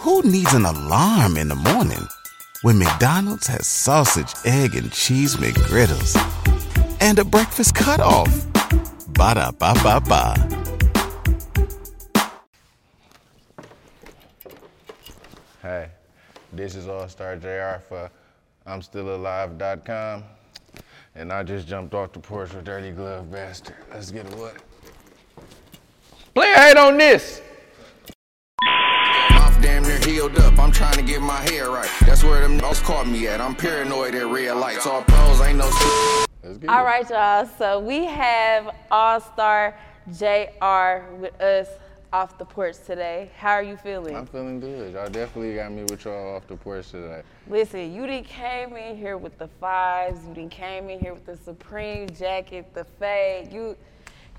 Who needs an alarm in the morning when McDonald's has sausage, egg, and cheese McGriddles and a breakfast cutoff? Ba da ba ba ba. Hey, this is All Star JR for I'm Still Alive.com. And I just jumped off the porch with Dirty Glove Bastard. Let's get it what? Play a hate on this! Mouth damn near healed up. I'm trying to get my hair right. That's where them nose caught me at. I'm paranoid at red lights. All pros ain't no shit. Let's get All y'all. So we have All Star JR with us off the porch today. How are you feeling? I'm feeling good. Y'all definitely got me with y'all off the porch today. Listen, you didn't came in here with the fives. You didn't came in here with the Supreme jacket, the fade. You,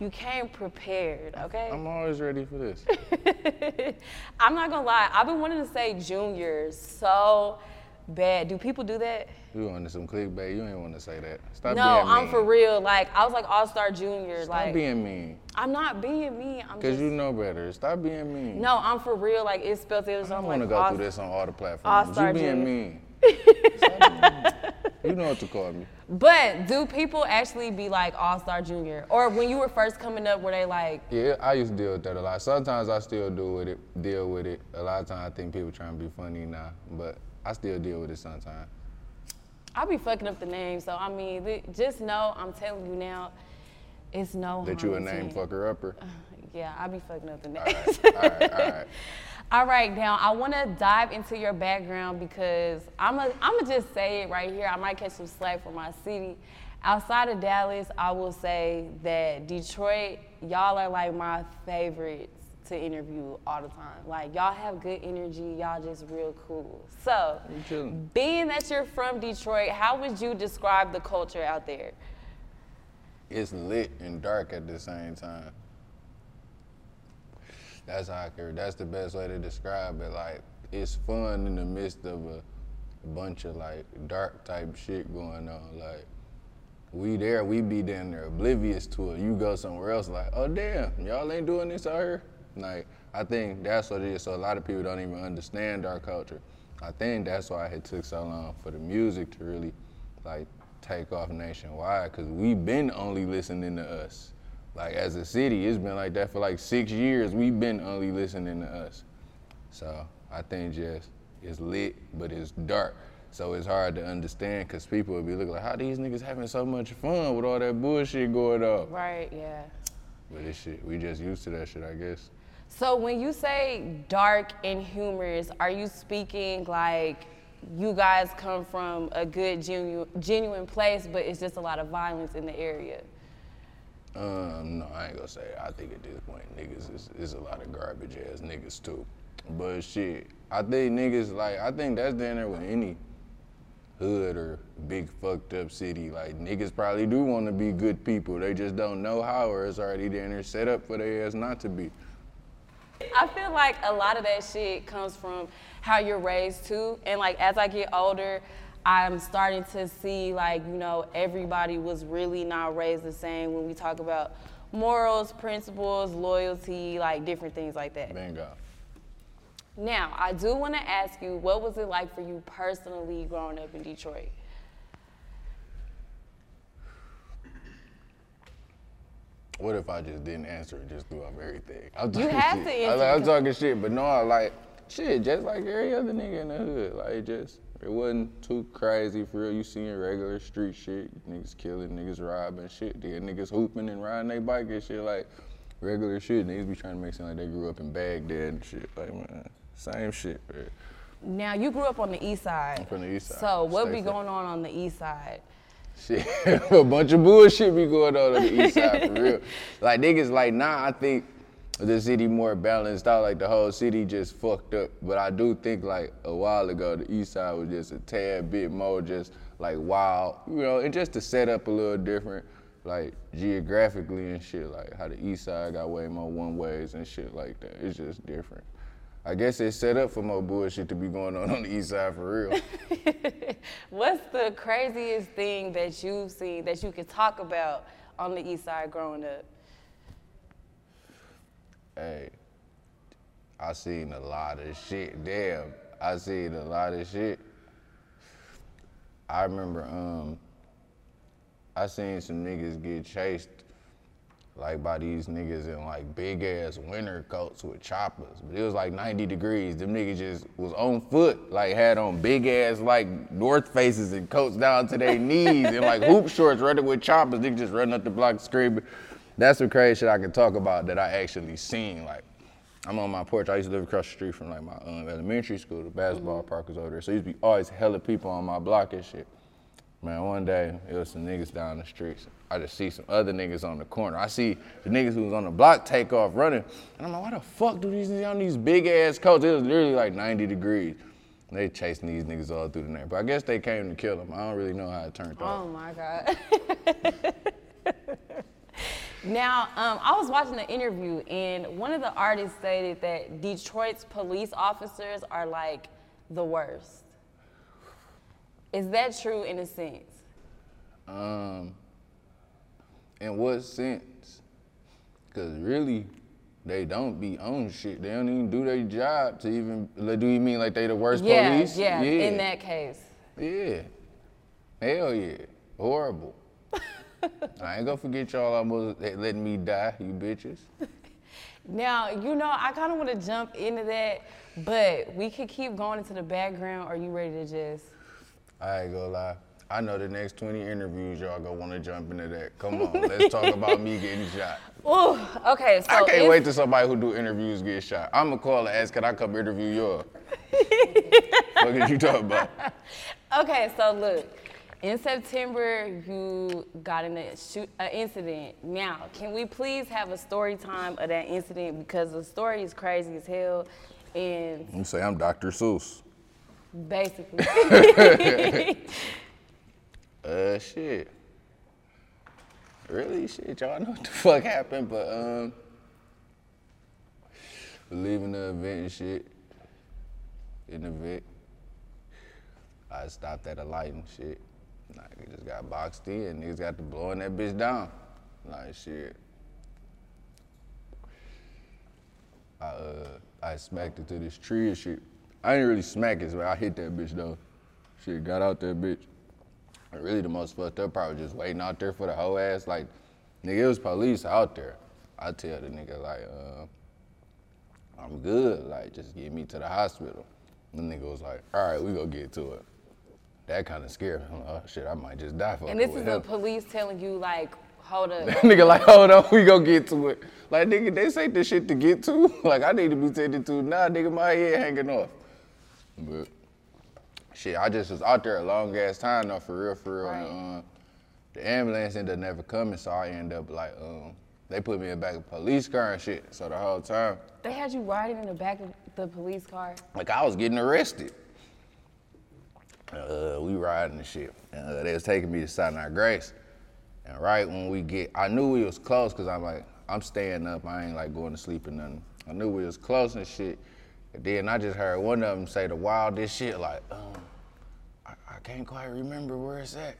you came prepared. Okay. I'm always ready for this. I'm not gonna lie. I've been wanting to say junior so bad. Do people do that? You wanted some clickbait. You ain't want to say that. Stop no, being mean. I'm for real. Like I was like All Star Junior. Stop like being mean. I'm not being mean. I'm Because just. you know better. Stop being mean. no, I'm for real. Like it's spelled it. I don't I'm want to like go through this on all the platforms. All-Star you being Junior. mean. Stop being mean. You know what to call me. But do people actually be like All Star Junior, or when you were first coming up, were they like? Yeah, I used to deal with that a lot. Sometimes I still do with it, deal with it. A lot of times I think people trying to be funny now, but I still deal with it sometimes. I be fucking up the name, so I mean, just know I'm telling you now, it's no. That you a name fucker upper. Yeah, I be fucking up the name. names. right, all right, all right. All right, now I want to dive into your background because I'm a, I'm gonna just say it right here. I might catch some slack from my city. Outside of Dallas, I will say that Detroit, y'all are like my favorites to interview all the time. Like y'all have good energy, y'all just real cool. So, being that you're from Detroit, how would you describe the culture out there? It's lit and dark at the same time. That's can, that's the best way to describe it. Like it's fun in the midst of a bunch of like dark type shit going on. Like we there, we be down there oblivious to it. You go somewhere else, like, oh damn, y'all ain't doing this out here. Like I think that's what it is. So a lot of people don't even understand our culture. I think that's why it took so long for the music to really like take off nationwide, cause we been only listening to us. Like as a city, it's been like that for like six years. We've been only listening to us. So I think just it's lit, but it's dark. So it's hard to understand because people will be looking like, how these niggas having so much fun with all that bullshit going on? Right, yeah. But this shit, we just used to that shit, I guess. So when you say dark and humorous, are you speaking like you guys come from a good genuine, genuine place, but it's just a lot of violence in the area? Um, no, I ain't gonna say. I think at this point, niggas is, is a lot of garbage ass niggas too. But shit, I think niggas like I think that's down there with any hood or big fucked up city. Like niggas probably do want to be good people. They just don't know how, or it's already down there set up for their ass not to be. I feel like a lot of that shit comes from how you're raised too. And like as I get older, I'm starting to see like, you know, everybody was really not raised the same when we talk about morals, principles, loyalty, like different things like that. Bingo. Now, I do want to ask you, what was it like for you personally growing up in Detroit? What if I just didn't answer it, just threw up everything? I'm You talking have shit. to I, answer like, I'm talking shit, but no, I like shit, just like every other nigga in the hood. Like just, it wasn't too crazy for real. You seeing regular street shit, niggas killing, niggas robbing, shit. Then niggas hooping and riding their bike and shit like regular shit. Niggas be trying to make seem like they grew up in Baghdad and shit. Like man, same shit. Man. Now, you grew up on the east side. I'm from the east side. So, what Stay be going on on the east side? Shit, a bunch of bullshit be going on on the east side for real. Like niggas, like nah, I think the city more balanced out. Like the whole city just fucked up. But I do think like a while ago the east side was just a tad bit more just like wild, you know, and just to set up a little different, like geographically and shit. Like how the east side got way more one ways and shit like that. It's just different. I guess it's set up for more bullshit to be going on on the east side for real. What's the craziest thing that you've seen that you could talk about on the east side growing up? Hey, I seen a lot of shit. Damn, I seen a lot of shit. I remember um, I seen some niggas get chased like by these niggas in like big ass winter coats with choppers. But it was like 90 degrees. Them niggas just was on foot, like had on big ass like North Faces and coats down to their knees and like hoop shorts running with choppers. Niggas just running up the block screaming. That's the crazy shit I can talk about that I actually seen. Like I'm on my porch. I used to live across the street from like my um, elementary school. The basketball park was over there. So used to be always hella people on my block and shit. Man, one day it was some niggas down the streets. I just see some other niggas on the corner. I see the niggas who was on the block take off running, and I'm like, why the fuck do these niggas on these big ass coats? It was literally like 90 degrees. And they chasing these niggas all through the night. But I guess they came to kill them. I don't really know how it turned out. Oh my God. now, um, I was watching an interview, and one of the artists stated that Detroit's police officers are like the worst. Is that true in a sense? Um, in what sense? Cause really, they don't be on shit. They don't even do their job to even. like, Do you mean like they the worst yeah, police? yeah, in that case. Yeah. Hell yeah. Horrible. I ain't gonna forget y'all almost letting me die, you bitches. Now, you know, I kind of want to jump into that, but we could keep going into the background. Are you ready to just? I ain't gonna lie. I know the next 20 interviews y'all gonna wanna jump into that. Come on, let's talk about me getting shot. Ooh, okay, so I can't if- wait to somebody who do interviews get shot. I'm gonna call and ask, can I come interview y'all? what did you talking about? Okay, so look, in September you got in a shoot an incident. Now, can we please have a story time of that incident because the story is crazy as hell, and You say I'm Dr. Seuss. basically, Uh, shit. Really, shit, y'all know what the fuck happened, but um, leaving the event and shit. In the event, I stopped at a light and shit. Like, it just got boxed in. And niggas got to blowing that bitch down. Like, shit. I, uh, I smacked it to this tree and shit. I didn't really smack it, but I hit that bitch though. Shit, got out that bitch. And really, the most fucked up part was just waiting out there for the whole ass. Like, nigga, it was police out there. I tell the nigga, like, uh, I'm good. Like, just get me to the hospital. The nigga was like, all right, we gonna get to it. That kind of scared me. I'm like, oh, shit, I might just die for and this is the police telling you like, hold up. nigga like, hold on, we gonna get to it. Like, nigga, they say this shit to get to. Like, I need to be taken to now, nigga, my head hanging off. But shit, I just was out there a long ass time though, for real, for real. Right. And, uh, the ambulance ended up never coming, so I ended up like, um, they put me in the back of a police car and shit. So the whole time, They had you riding in the back of the police car. like I was getting arrested. Uh, we riding and shit. And, uh, they was taking me to Sinai Grace. And right when we get, I knew we was close because I'm like, I'm staying up. I ain't like going to sleep or nothing. I knew we was close and shit. And then I just heard one of them say the wildest shit like, um, I, I can't quite remember where it's at.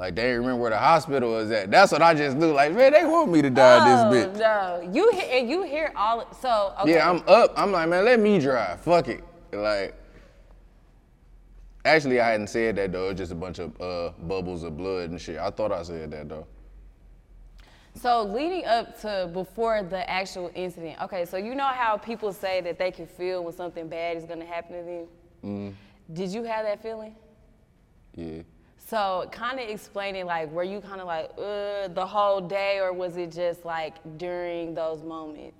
Like they didn't remember where the hospital was at. That's what I just knew. Like, man, they want me to die oh, this bitch. no, you hear you hear all. So okay. Yeah, I'm up. I'm like, man, let me drive. Fuck it. Like, actually, I hadn't said that though. It's just a bunch of uh, bubbles of blood and shit. I thought I said that though. So leading up to before the actual incident, okay, so you know how people say that they can feel when something bad is gonna happen to them? Mm. Did you have that feeling? Yeah. So kind of explaining like, were you kind of like, uh, the whole day or was it just like during those moments?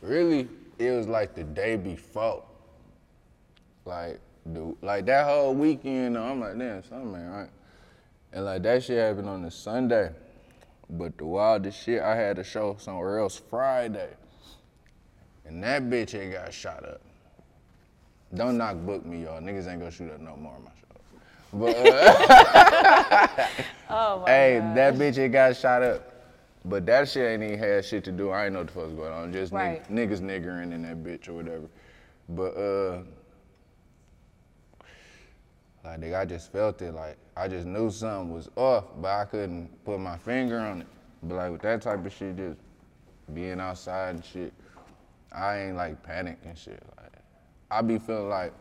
Really, it was like the day before. Like, the, like that whole weekend, I'm like, damn, something ain't right. And like that shit happened on the Sunday. But the wildest shit, I had a show somewhere else Friday. And that bitch ain't got shot up. Don't knock book me, y'all. Niggas ain't gonna shoot up no more of my shows. But uh, Oh my hey, God. that bitch ain't got shot up. But that shit ain't even had shit to do. I ain't know what the fuck's going on. Just Right. niggas niggering in that bitch or whatever. But uh like nigga, I just felt it. Like I just knew something was off, but I couldn't put my finger on it. But like with that type of shit, just being outside and shit, I ain't like panic and shit. Like I be feeling like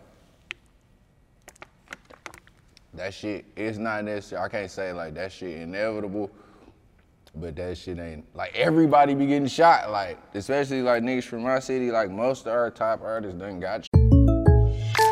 that shit. It's not necessary. I can't say like that shit inevitable, but that shit ain't like everybody be getting shot. Like especially like niggas from my city. Like most of our top artists done got.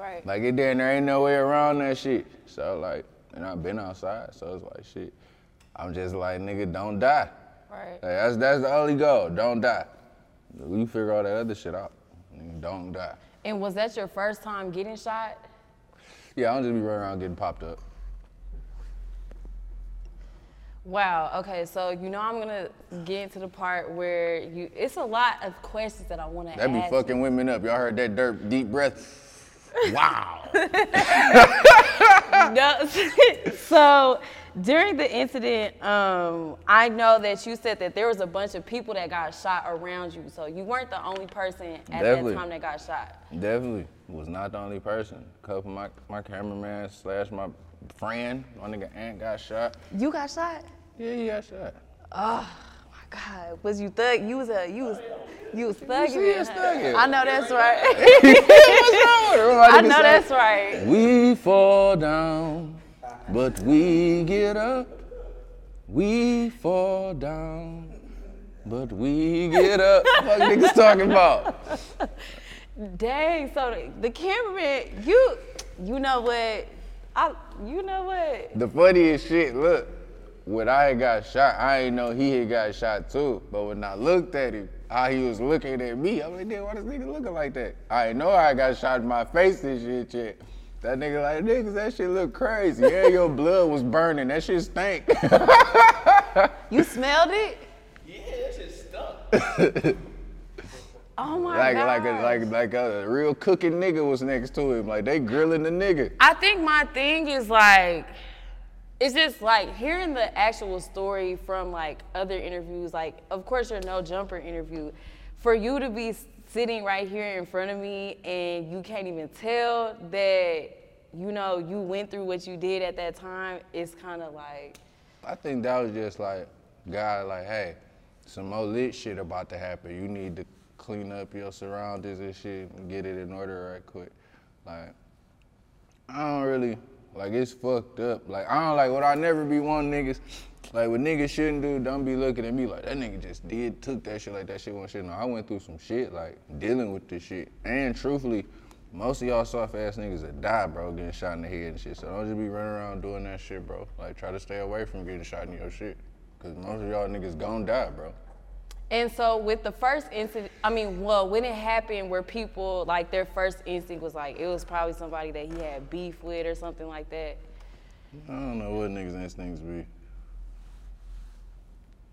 Right. Like it there, and there ain't no way around that shit. So like, and I've been outside, so it's like shit. I'm just like, nigga, don't die. Right. Like, that's that's the only goal. Don't die. We figure all that other shit out. Nigga, don't die. And was that your first time getting shot? Yeah, I don't just be running around getting popped up. Wow. Okay. So you know I'm gonna get into the part where you. It's a lot of questions that I want to ask. That be you. fucking women up. Y'all heard that dirt deep breath? Wow. No, so during the incident, um, I know that you said that there was a bunch of people that got shot around you. So you weren't the only person at Definitely. that time that got shot. Definitely was not the only person. A couple of my my cameraman slash my friend, my nigga Ant got shot. You got shot? Yeah, he got shot. My God, was you thug? You was a you was you was thugging. us thugging. I know that's right. I I know that's right. We fall down, but we get up. We fall down, but we get up. what niggas talking about? Dang. So the, the cameraman, you you know what? I you know what? The funniest shit, look, when I had got shot, I ain't know he had got shot too. But when I looked at him, how he was looking at me, I'm like, damn, why this nigga looking like that? I ain't know I got shot in my face and shit yet. That nigga like, niggas, that shit look crazy. Yeah, your blood was burning. That shit stank. You smelled it? Yeah, that shit stunk. oh my like, god. like, a, like, like a real cooking nigga was next to him. Like they grilling the nigga. I think my thing is like, it's just like hearing the actual story from like other interviews. Like, of course, your no jumper interview. For you to be sitting right here in front of me and you can't even tell that you know you went through what you did at that time, it's kind of like, I think that was just like God, like, hey, some more lit shit about to happen. You need to clean up your surroundings and shit and get it in order right quick. Like, I don't really like it's fucked up. Like I don't like what I never be one niggas. Like what niggas shouldn't do, don't be looking at me like that nigga just did, took that shit like that shit wasn't shit. No, I went through some shit like dealing with this shit. And truthfully, most of y'all soft ass niggas that die, bro, getting shot in the head and shit. So don't just be running around doing that shit, bro. Like try to stay away from getting shot in your shit. Cause most of y'all niggas gon' die, bro. And so with the first incident, I mean, well, when it happened, where people like their first instinct was like it was probably somebody that he had beef with or something like that. I don't know what niggas instincts be.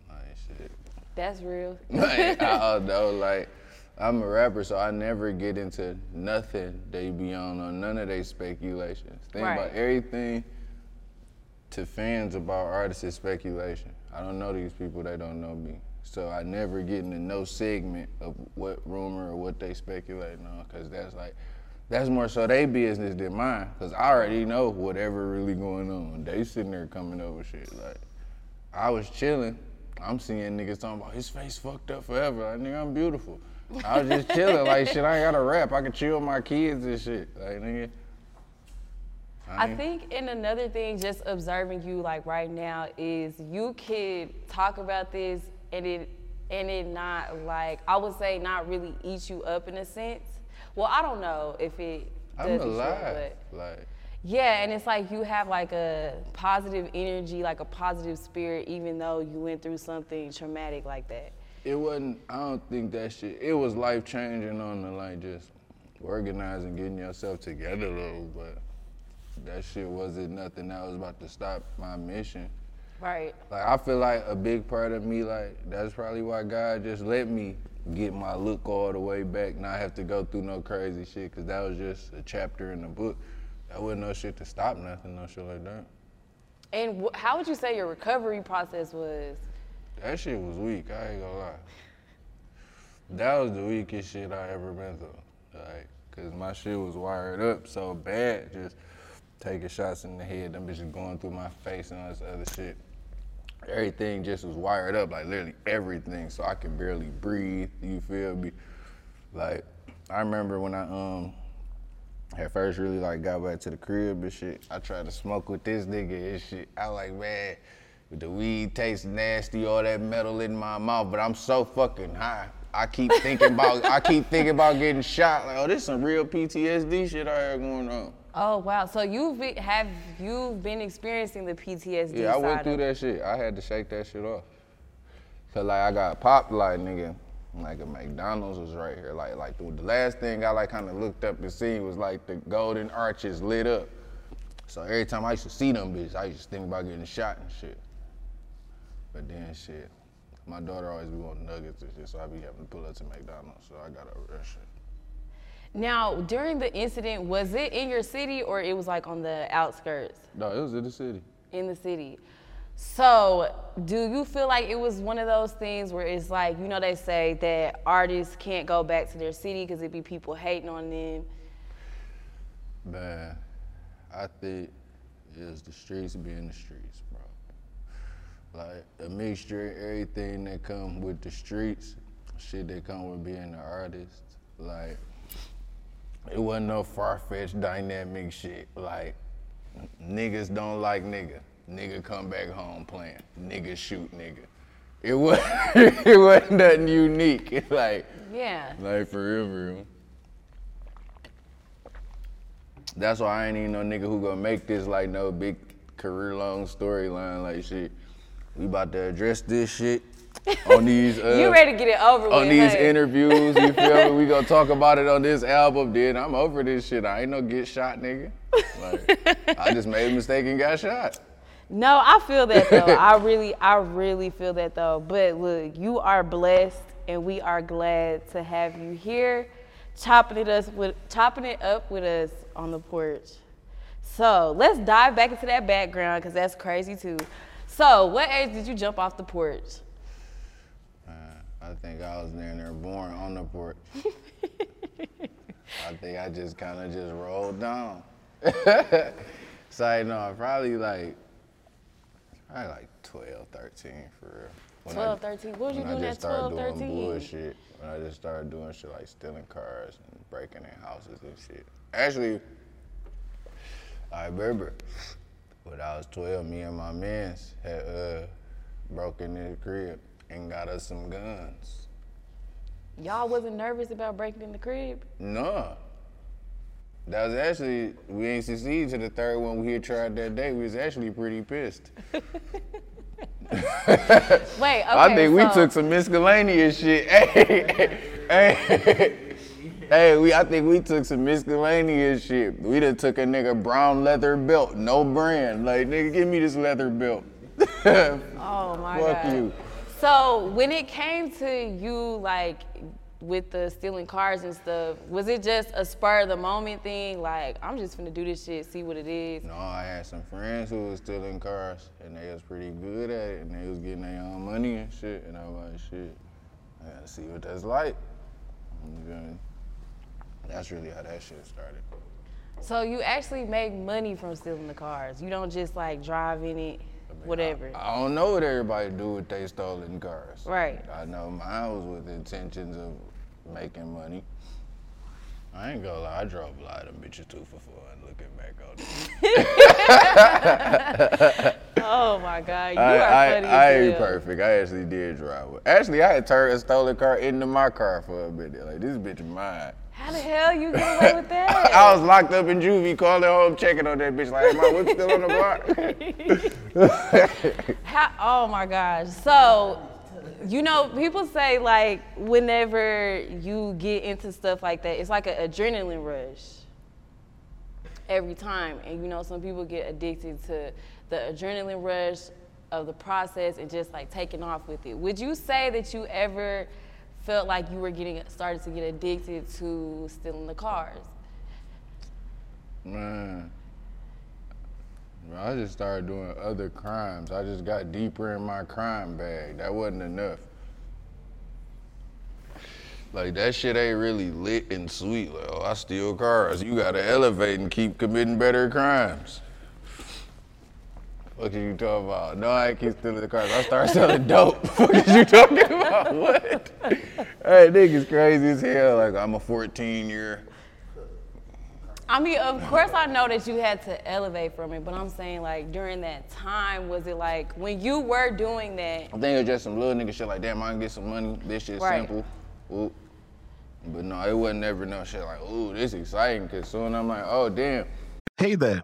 Like shit. That's real. like, I don't know, like, I'm a rapper, so I never get into nothing they be on or none of they speculations. Think Right. about everything to fans about artists is speculation. I don't know these people, they don't know me. So I never get into no segment of what rumor or what they speculating on, cause that's like, that's more so they business than mine, cause I already know whatever really going on. They sitting there coming over shit like. I was chilling. I'm seeing niggas talking about his face fucked up forever. Like, nigga, I'm beautiful. I was just chilling. Like, shit, I ain't gotta rap. I can chill with my kids and shit. Like, nigga. I think, and another thing, just observing you like right now is you could talk about this and it and it not like I would say not really eat you up in a sense. Well, I don't know if it does I'm eat you up, alive. but Like, yeah, and it's like you have like a positive energy, like a positive spirit, even though you went through something traumatic like that. it wasn't, I don't think that shit, it was life changing on the, like, just organizing, getting yourself together, though. But that shit wasn't nothing that was about to stop my mission. Right. Like I feel like a big part of me, like that's probably why God just let me get my look all the way back, not have to go through no crazy shit, cause that was just a chapter in the book. That wasn't no shit to stop nothing, no shit like that. And wh- how would you say your recovery process was? That shit was weak, I ain't gonna lie. That was the weakest shit I ever been through. Like, cause my shit was wired up so bad, just taking shots in the head, them bitches going through my face and all this other shit. Everything just was wired up, like literally everything, so I can barely breathe, you feel me? Like, I remember when I um had first really like got back to the crib and shit, I tried to smoke with this nigga and shit. I like, man, the weed tastes nasty, all that metal in my mouth, but I'm so fucking high. I keep thinking about I keep thinking about getting shot. Like, oh, this some real PTSD shit I had going on. Oh wow! So you've been, have you've been experiencing the PTSD? Yeah, I went through that shit. I had to shake that shit off. Cause like I got popped like nigga, like a McDonald's was right here. Like like the, the last thing I like kind of looked up and seen was like the golden arches lit up. So every time I used to see them bitches, I used to think about getting shot and shit. But then shit, my daughter always be wanting nuggets and shit, so I be having to pull up to McDonald's. So I got over that shit. Now, during the incident, was it in your city or it was like on the outskirts No, it was in the city. in the city? So, do you feel like it was one of those things where it's like, you know, they say that artists can't go back to their city because it'd be people hating on them? Man, I think it's the streets being the streets, bro. Like a mixture of everything that come with the streets, shit that come with being an artist. Like it wasn't no far-fetched dynamic shit. Like niggas don't like nigga. Nigga come back home playing. Nigga shoot nigga. It was it wasn't nothing unique. It's Like Yeah. like for real, for real. That's why I ain't even no nigga who gonna make this like no big career long storyline like shit. We about to address this shit on these uh, you ready to get it over on with? these hey? interviews. You feel me? We gonna talk about it on this album. Then I'm over this shit. I ain't no get shot nigga. Like I just made a mistake and got shot. No, I feel that though. I really, I really feel that though. But look, you are blessed, and we are glad to have you here, chopping it us with chopping it up with us on the porch. So let's dive back into that background because that's crazy too. So, what age did you jump off the porch? I think I was there born on the porch. I think I just kind of just rolled down. so I know, probably like, probably like 12, 13 for real. When 12, 13. What was you doing at twelve, thirteen? when I just 12, started 13? doing bullshit. When I just started doing shit like stealing cars and breaking in houses and shit. Actually, I remember when I was 12, me and my mans had uh, broken in the crib and got us some guns. Y'all wasn't nervous about breaking in the crib? No. That was actually, we ain't succeeded to the third one we had tried that day. We was actually pretty pissed. Wait, okay. I think we so- took some miscellaneous shit. Hey, hey, hey, we, I think we took some miscellaneous shit. We done took a nigga brown leather belt, no brand. Like, nigga, give me this leather belt. Oh my Fuck god. Fuck you. So when it came to you, like with the stealing cars and stuff, was it just a spur of the moment thing? Like I'm just gonna do this shit, see what it is. No, I had some friends who was stealing cars, and they was pretty good at it, and they was getting their own money and shit. And I was like, shit, I gotta see what that's like. You feel me? That's really how that shit started. So you actually make money from stealing the cars. You don't just like drive in it, whatever. I don't know what everybody do with they stolen cars. Right. I know mine was with intentions of making money. I ain't gonna lie, I drove a lot of them bitches too for fun. Looking back on it. oh my god, you I, are I, funny I as ain't perfect. I actually did drive. Actually, I had turned a stolen car into my car for a minute. Like this bitch is mine. How the hell you get away with that? I was locked up in juvie, calling home, checking on that bitch. Like, my whip still on the block. How, oh my gosh. So, you know, people say like whenever you get into stuff like that, it's like an adrenaline rush every time. And you know, some people get addicted to the adrenaline rush of the process and just like taking off with it. Would you say that you ever felt like you were getting started to get addicted to stealing the cars? Man. I just started doing other crimes. I just got deeper in my crime bag. That wasn't enough. Like that shit ain't really lit and sweet. Like, oh, I steal cars. You gotta elevate and keep committing better crimes. What are you talking about? No, I keep stealing the cars. I start selling dope. what are you talking about? What? Hey, niggas crazy as hell. Like I'm a 14 year. I mean, of course, I know that you had to elevate from it, but I'm saying, like, during that time, was it like when you were doing that? I think it was just some little nigga shit like, damn, I can get some money. This shit Right. simple. Ooh. But no, it wasn't never no shit like, ooh, this exciting. Cause soon I'm like, oh damn. Hey there,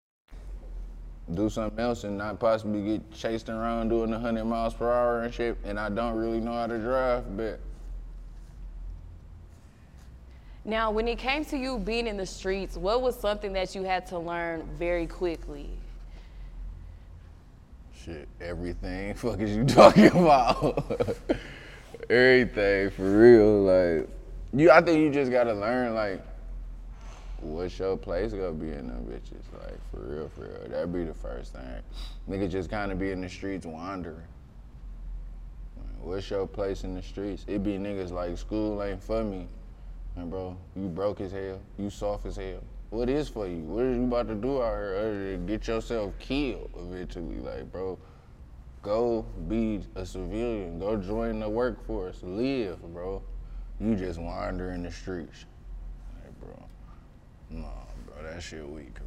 Do something else and not possibly get chased around doing 100 miles per hour and shit. And I don't really know how to drive, but Now, when it came to you being in the streets, what was something that you had to learn very quickly? shit, everything. Fuck is you talking about? everything for real. Like you, I think you just gotta learn like what's your place gonna be in them bitches. Like for real, for real. That'd be the first thing. Nigga just kind of be in the streets wandering. What's your place in the streets? It be niggas like school ain't for me. And bro, you broke as hell. You soft as hell. What is for you? What are you about to do out here other than get yourself killed eventually? Like, bro, go be a civilian. Go join the workforce. Live, bro. You just wander in the streets. No, bro, that shit weak, bro.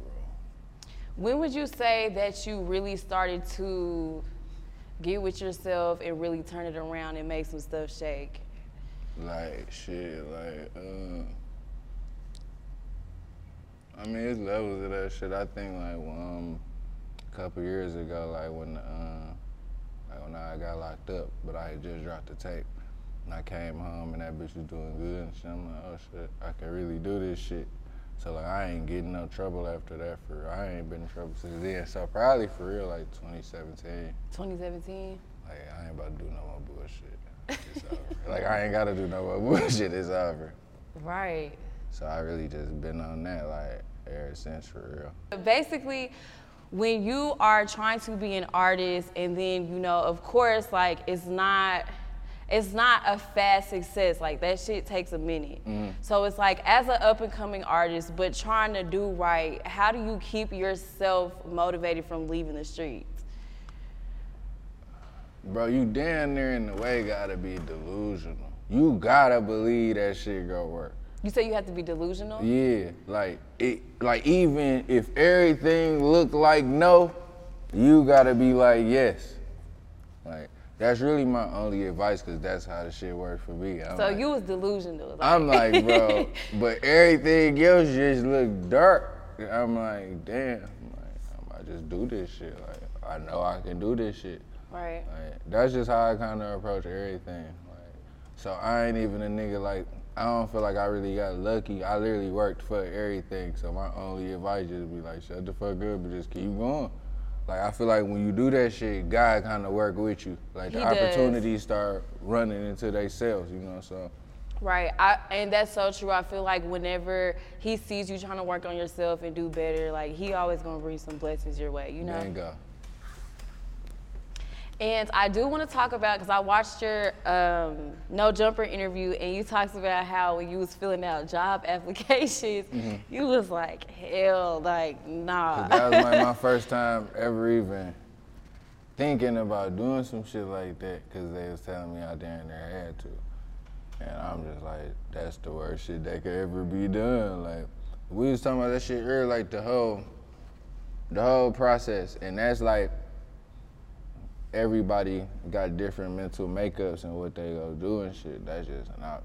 When would you say that you really started to get with yourself and really turn it around and make some stuff shake? Like shit, like uh I mean it's levels of that shit. I think like um a couple years ago, like when uh like when I got locked up, but I had just dropped the tape. And I came home and that bitch was doing good and shit. I'm like, oh shit, I can really do this shit. So like I ain't getting no trouble after that for I ain't been in trouble since then. So probably for real like 2017. 2017? Like I ain't about to do no more bullshit. It's over. like I ain't gotta do no more bullshit. It's over. Right. So I really just been on that like ever since for real. Basically, when you are trying to be an artist and then, you know, of course, like it's not it's not a fast success. Like that shit takes a minute. Mm-hmm. So it's like as an up and coming artist, but trying to do right, how do you keep yourself motivated from leaving the streets? Bro, you damn near in the way gotta be delusional. You gotta believe that shit gonna work. You say you have to be delusional? Yeah, like it, like even if everything look like no, you gotta be like yes. Like that's really my only advice, cause that's how the shit worked for me. I'm So like, you was delusional. I'm like, bro, but everything else just looked dark. I'm like, damn, I'm like, I might just do this shit. Like, I know I can do this shit. Right. Like, that's just how I kind of approach everything. Like, so I ain't even a nigga like. I don't feel like I really got lucky. I literally worked for everything. So my only advice just be like, shut the fuck up, but just keep going. Like I feel like when you do that shit, God kind of work with you. Like the He does. opportunities start running into themselves, you know. So Right. I, and that's so true. I feel like whenever he sees you trying to work on yourself and do better, like he always gonna bring some blessings your way, you know? bingo. And I do want to talk about because I watched your um, No Jumper interview, and you talked about how when you was filling out job applications, Mhm. you was like, hell, like nah. That was like my first time ever even thinking about doing some shit like that because they was telling me out I damn near had to. And I'm just like, that's the worst shit that could ever be done. Like, we was talking about that shit earlier, like the whole, the whole process. And that's like, everybody got different mental makeups and what they go do and shit. That's just, and I,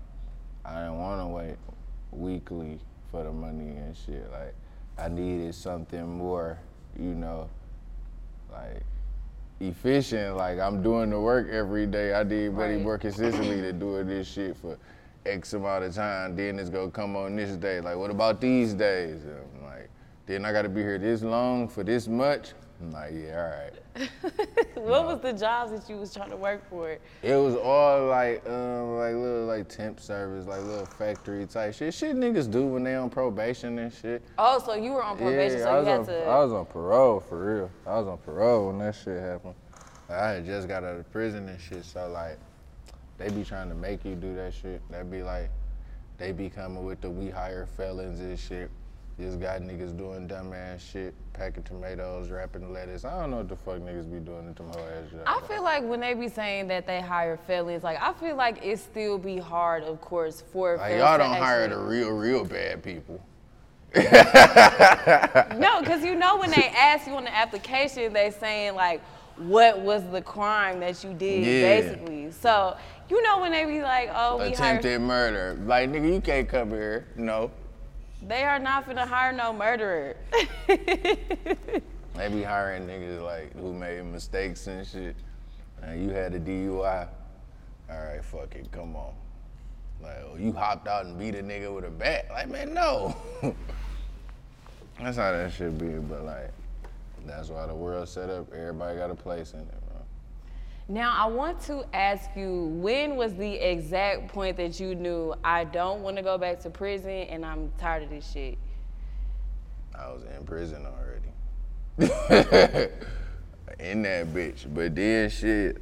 didn't want to wait weekly for the money and shit. Like, I needed something more, you know, like efficient. Like I'm doing the work every day. I money Right. more consistently to doing this shit for X amount of time. Then it's gonna come on this day. Like, what about these days? And I'm like, then I gotta be here this long for this much. I'm like, yeah, all right. what was the jobs that you was trying to work for? It was all like, um, like little like temp service, like little factory type shit. Shit niggas do when they on probation and shit. Oh, so you were on probation, yeah, so I you was had on, to. I was on parole for real. I was on parole when that shit happened. Like, I had just got out of prison and shit, so like, they be trying to make you do that shit. They be like, they be coming with the we hire felons and shit. Just got niggas doing dumb ass shit, packing tomatoes, wrapping lettuce. I don't know what the fuck niggas be doing in them whole ass jobs. I feel like when they be saying that they hire felons, like I feel like it still be hard, of course, for Like felons y'all don't hire the real, real bad people. No, because you know when they ask you on the application, they saying like, what was the crime that you did, Yeah. basically. So you know when they be like, oh, we Attempted murder. Like nigga, you can't come here. No. They are not finna hire no murderer. They be hiring niggas like who made mistakes and shit. And you had a DUI. All right, fuck it, come on. Like, oh, you hopped out and beat a nigga with a bat. Like, man, no. that's how that should be, but like, that's why the world's set up. Everybody got a place in it. Now I want to ask you, when was the exact point that you knew I don't want to go back to prison and I'm tired of this shit? I was in prison already. in that bitch. But then shit,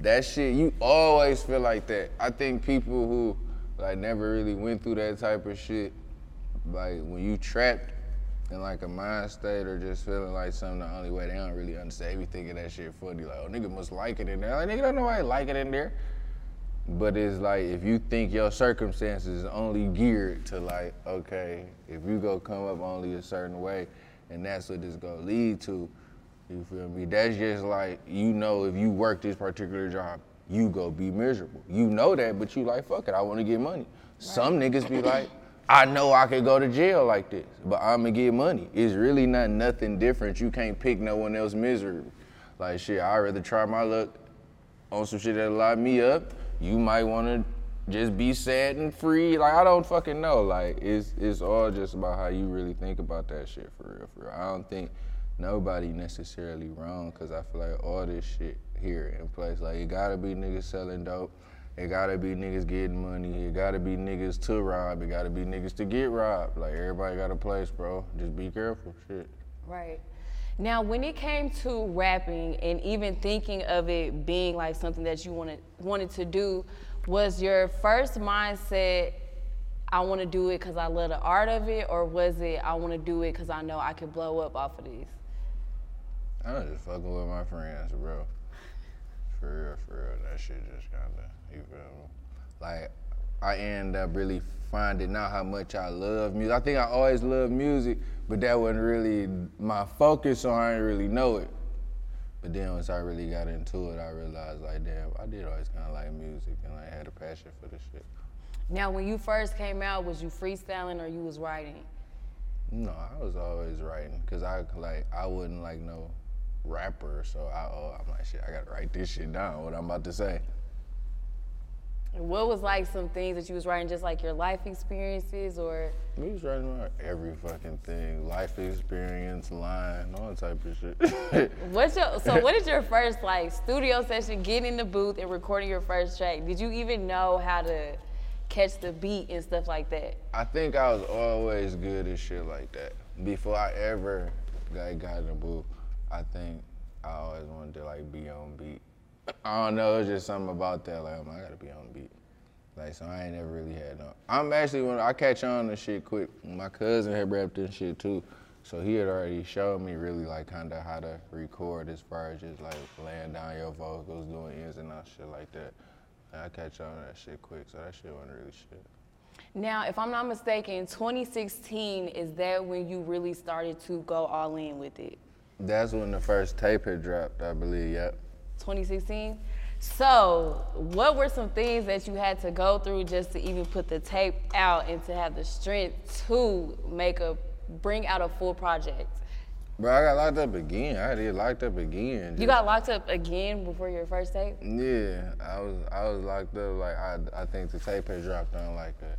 that shit, you always feel like that. I think people who like never really went through that type of shit, like when you trapped in like a mind state or just feeling like something the only way they don't really understand. They be thinking that shit funny. Like, oh nigga must like it in there. Like nigga don't know why they like it in there. But it's like if you think your circumstances is only geared to like, okay, if you go come up only a certain way, and that's what it's gonna lead to, you feel me? That's just like you know if you work this particular job, you go be miserable. You know that, but you like, fuck it, I wanna get money. Some niggas be like, I know I could go to jail like this, but I'ma get money. It's really not nothing different. You can't pick no one else misery. Like shit, I'd rather try my luck on some shit that lock me up. You might wanna just be sad and free. Like I don't fucking know. Like it's it's all just about how you really think about that shit for real. For real. I don't think nobody necessarily wrong because I feel like all this shit here in place. Like it gotta be niggas selling dope. It gotta be niggas getting money. It gotta be niggas to rob. It gotta be niggas to get robbed. Like everybody got a place, bro. Just be careful. Shit. Right. Now, when it came to rapping and even thinking of it being like something that you wanted wanted to do, was your first mindset, I want to do it because I love the art of it, or was it I want to do it because I know I could blow up off of these? I was just fucking with my friends, bro. For real, for real. That shit just kinda, you feel me? Like, I end up really finding out how much I love music. I think I always loved music, but that wasn't really my focus, so I didn't really know it. But then once I really got into it, I realized, like, damn, I did always kind of like music and I had a passion for this shit. Now, when you first came out, was you freestyling or you was writing? No, I was always writing because I like I wasn't like no rapper, so I oh, I'm like shit. I gotta write this shit down. What I'm about to say. What was like some things that you was writing, just like your life experiences, or We was writing about every fucking thing, life experience, line, all type of shit. what's your? So, what is your first like studio session? Getting in the booth and recording your first track. Did you even know how to catch the beat and stuff like that? I think I was always good at shit like that. Before I ever like, got in the booth, I think I always wanted to like be on beat. I don't know, it's just something about that. Like, oh I gotta be on the beat. Like, so I ain't never really had no. I'm actually when I catch on to shit quick. My cousin had rapped this shit too, so he had already showed me really like kind of how to record as far as just like laying down your vocals, doing ins and outs, shit like that. And I catch on to that shit quick, so that shit wasn't really shit. Now, if I'm not mistaken, 2016 is that when you really started to go all in with it? That's when the first tape had dropped, I believe. Yep. 2016. So, what were some things that you had to go through just to even put the tape out and to have the strength to make a bring out a full project? Bro, I got locked up again. I did locked up again. You got locked up again before your first tape? Yeah, I was I was locked up like I I think the tape had dropped on like a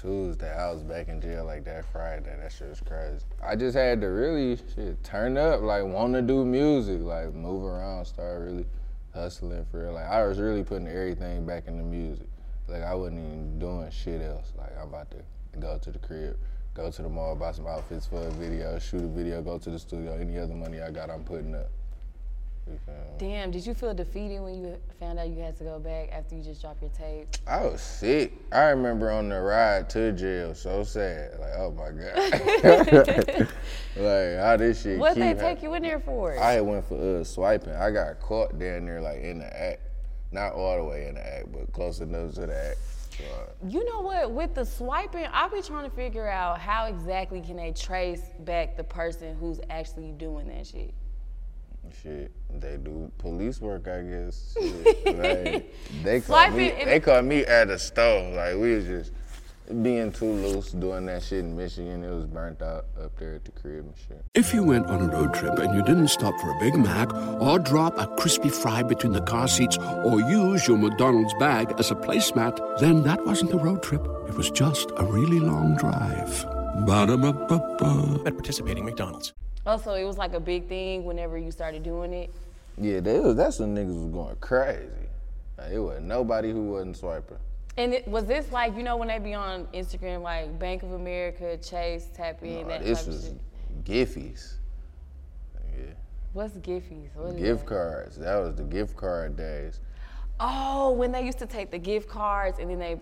Tuesday. I was back in jail like that Friday. That shit was crazy. I just had to really shit turn up, like want to do music, like move around, start really hustling for real. Like I was really putting everything back into music. Like I wasn't even doing shit else. Like I'm about to go to the crib, go to the mall, buy some outfits for a video, shoot a video, go to the studio. Any other money I got, I'm putting up. You feel me? Damn, did you feel defeated when you found out you had to go back after you just dropped your tape? I was sick. I remember on the ride to jail, so sad. Like, oh my god. like how this shit. What they take you in there for? I went for uh, swiping. I got caught down there like in the act, not all the way in the act, but close enough to the act. You know what? With the swiping, I'll be trying to figure out how exactly can they trace back the person who's actually doing that shit. Shit, they do police work, I guess. Shit, like, they caught me. They caught me at a store. Like we was just being too loose doing that shit in Michigan. It was burnt out up there at the crib and shit. If you went on a road trip and you didn't stop for a Big Mac or drop a crispy fry between the car seats or use your McDonald's bag as a placemat, then that wasn't a road trip. It was just a really long drive. Ba-da-ba-ba-ba. At participating McDonald's. Also, it was like a big thing whenever you started doing it. Yeah, they was, that's when niggas was going crazy. Like, it was nobody who wasn't swiping. And it, was this like, you know, when they be on Instagram, like Bank of America, Chase, Tap In, No, that this type of was shit? Giphies. Yeah. What's Giphies? What Gift that? cards. That was the gift card days. Oh, when they used to take the gift cards and then they,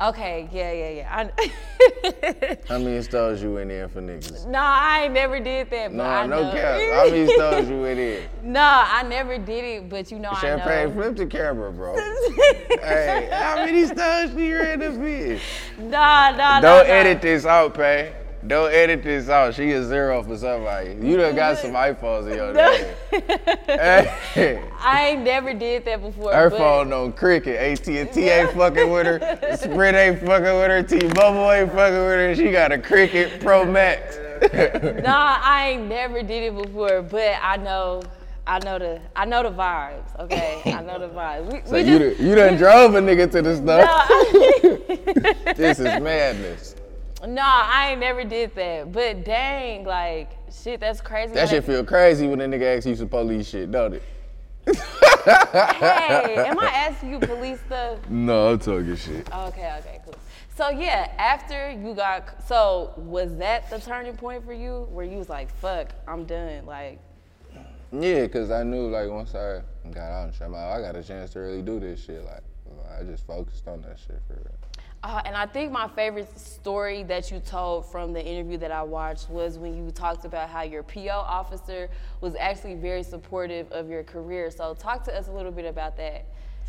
okay, yeah, yeah, yeah. I, How many stores you in there for niggas? no, I ain't never did that. But No, I no know. cap. How many stores you in in? No, I never did it, but you know, Champagne, I know. flip the camera, bro. hey, how many stores you in up in? Nah, nah, nah. Don't nah. edit this out, Pay. Don't edit this out. She is zero for somebody. You done got some iPhones in your name. Hey, I ain't never did that before. her but phone on cricket. AT&T ain't fucking with her. Sprint ain't fucking with her. T-Mobile ain't fucking with her. She got a Cricket Pro Max. Nah, I ain't never did it before, but I know, I know the, I know the vibes. Okay, I know the vibes. We, So we you, just, done, you done drove a nigga to the store. Nah, this is madness. Nah, I ain't never did that. But dang, like shit, that's crazy. That shit feel crazy when a nigga asks you some police shit, don't it? Hey, am I asking you police stuff? No, I'm talking shit. Okay, okay, cool. So yeah, after you got, so was that the turning point for you, where you was like, "Fuck, I'm done." Like, Yeah, cause I knew like once I got out and shit, I'm oh, I got a chance to really do this shit. Like, I just focused on that shit for real. Uh, and I think my favorite story that you told from the interview that I watched was when you talked about how your PO officer was actually very supportive of your career. So talk to us a little bit about that.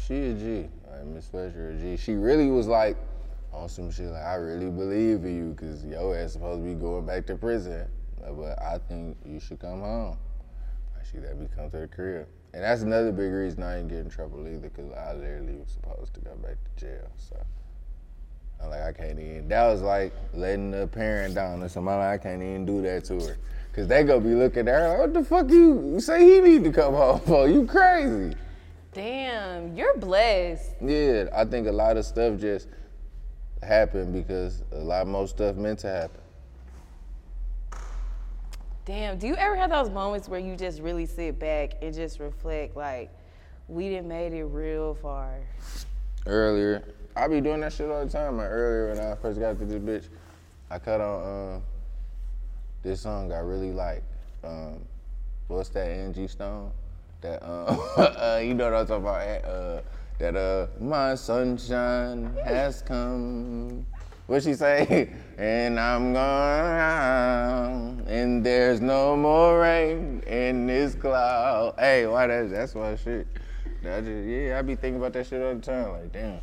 She a G, like Miss Fletcher a G. She really was like on some shit like I really believe in you, cause your ass supposed to be going back to prison, but I think you should come home. Like she let me come to the crib, and that's another big reason I ain't get in trouble either, cause I literally was supposed to go back to jail. So I'm like I can't even. That was like letting the parent down or something. I'm like, I can't even do that to her. Cause they gonna be looking at her like, what the fuck you say he need to come home for? You crazy. Damn, you're blessed. Yeah, I think a lot of stuff just happened because a lot more stuff meant to happen. Damn, do you ever have those moments where you just really sit back and just reflect, like, we didn't made it real far? Earlier, I be doing that shit all the time. Like earlier when I first got to this bitch, I cut on um, this song I really like. Um, what's that Angie Stone? That um, uh, you know what I'm talking about? Uh, that uh, my sunshine has come. What she say? And I'm gone, and there's no more rain in this cloud. Hey, why that? That's my shit. Just, yeah, I be thinking about that shit all the time. Like, damn.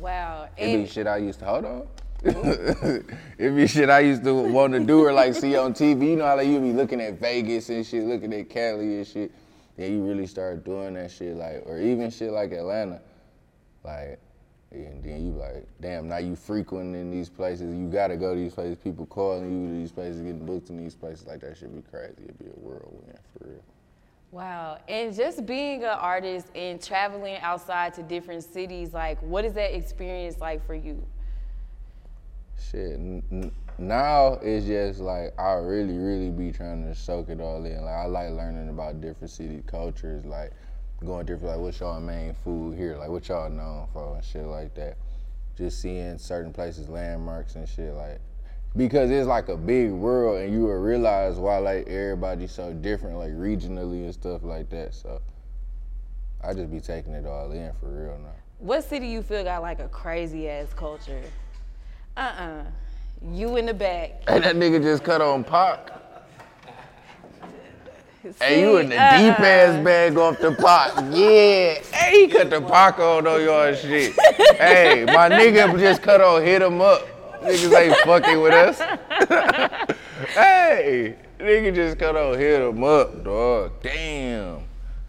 Wow. It be shit I used to hold on. it be shit I used to want to do or like see on TV. You know how like you be looking at Vegas and shit, looking at Cali and shit. Then you really start doing that shit like, or even shit like Atlanta, like, and then you like, damn, now you frequenting these places. You gotta go to these places. People calling you to these places, getting booked in these places. Like that should be crazy. It'd be a whirlwind for real. Wow. And just being an artist and traveling outside to different cities, like what is that experience like for you? Shit. N- now it's just like I really, really be trying to soak it all in. Like I like learning about different city cultures, like going different. Like what's y'all main food here? Like what y'all known for and shit like that. Just seeing certain places, landmarks and shit like. Because it's like a big world, and you will realize why like everybody's so different, like regionally and stuff like that. So I just be taking it all in for real now. What city you feel got like a crazy ass culture? Uh-uh. You in the back. Hey, that nigga just cut on Pac. Hey, you in the See, deep uh-uh. ass bag off the pot. Yeah. Hey, he cut the on on your shit. hey, my nigga just cut on hit him up. Niggas ain't fucking with us. hey, nigga just cut on hit him up, dog. Damn.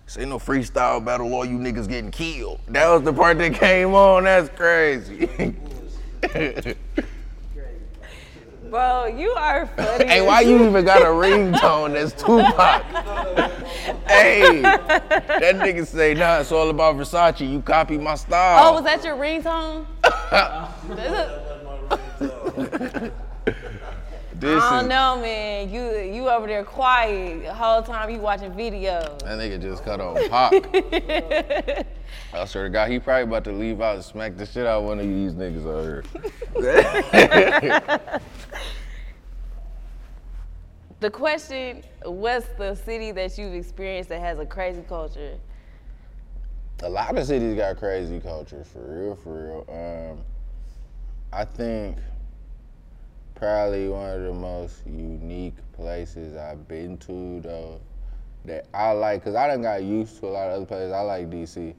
This ain't no freestyle battle, all you niggas getting killed. That was the part that came on. That's crazy. Bro, you are funny. Hey, why you even got a ringtone that's Tupac? hey, that nigga say, nah, it's all about Versace. You copy my style. Oh, was that your ringtone? this I don't know, man. You you over there quiet the whole time you watching videos. that nigga just cut on pop. I swear to God, he probably about to leave out and smack the shit out of one of these niggas over here. The question, what's the city that you've experienced that has a crazy culture? a lot of cities got crazy culture for real, for real. Um, I think probably one of the most unique places I've been to though that I like, cause I done got used to a lot of other places. I like DC.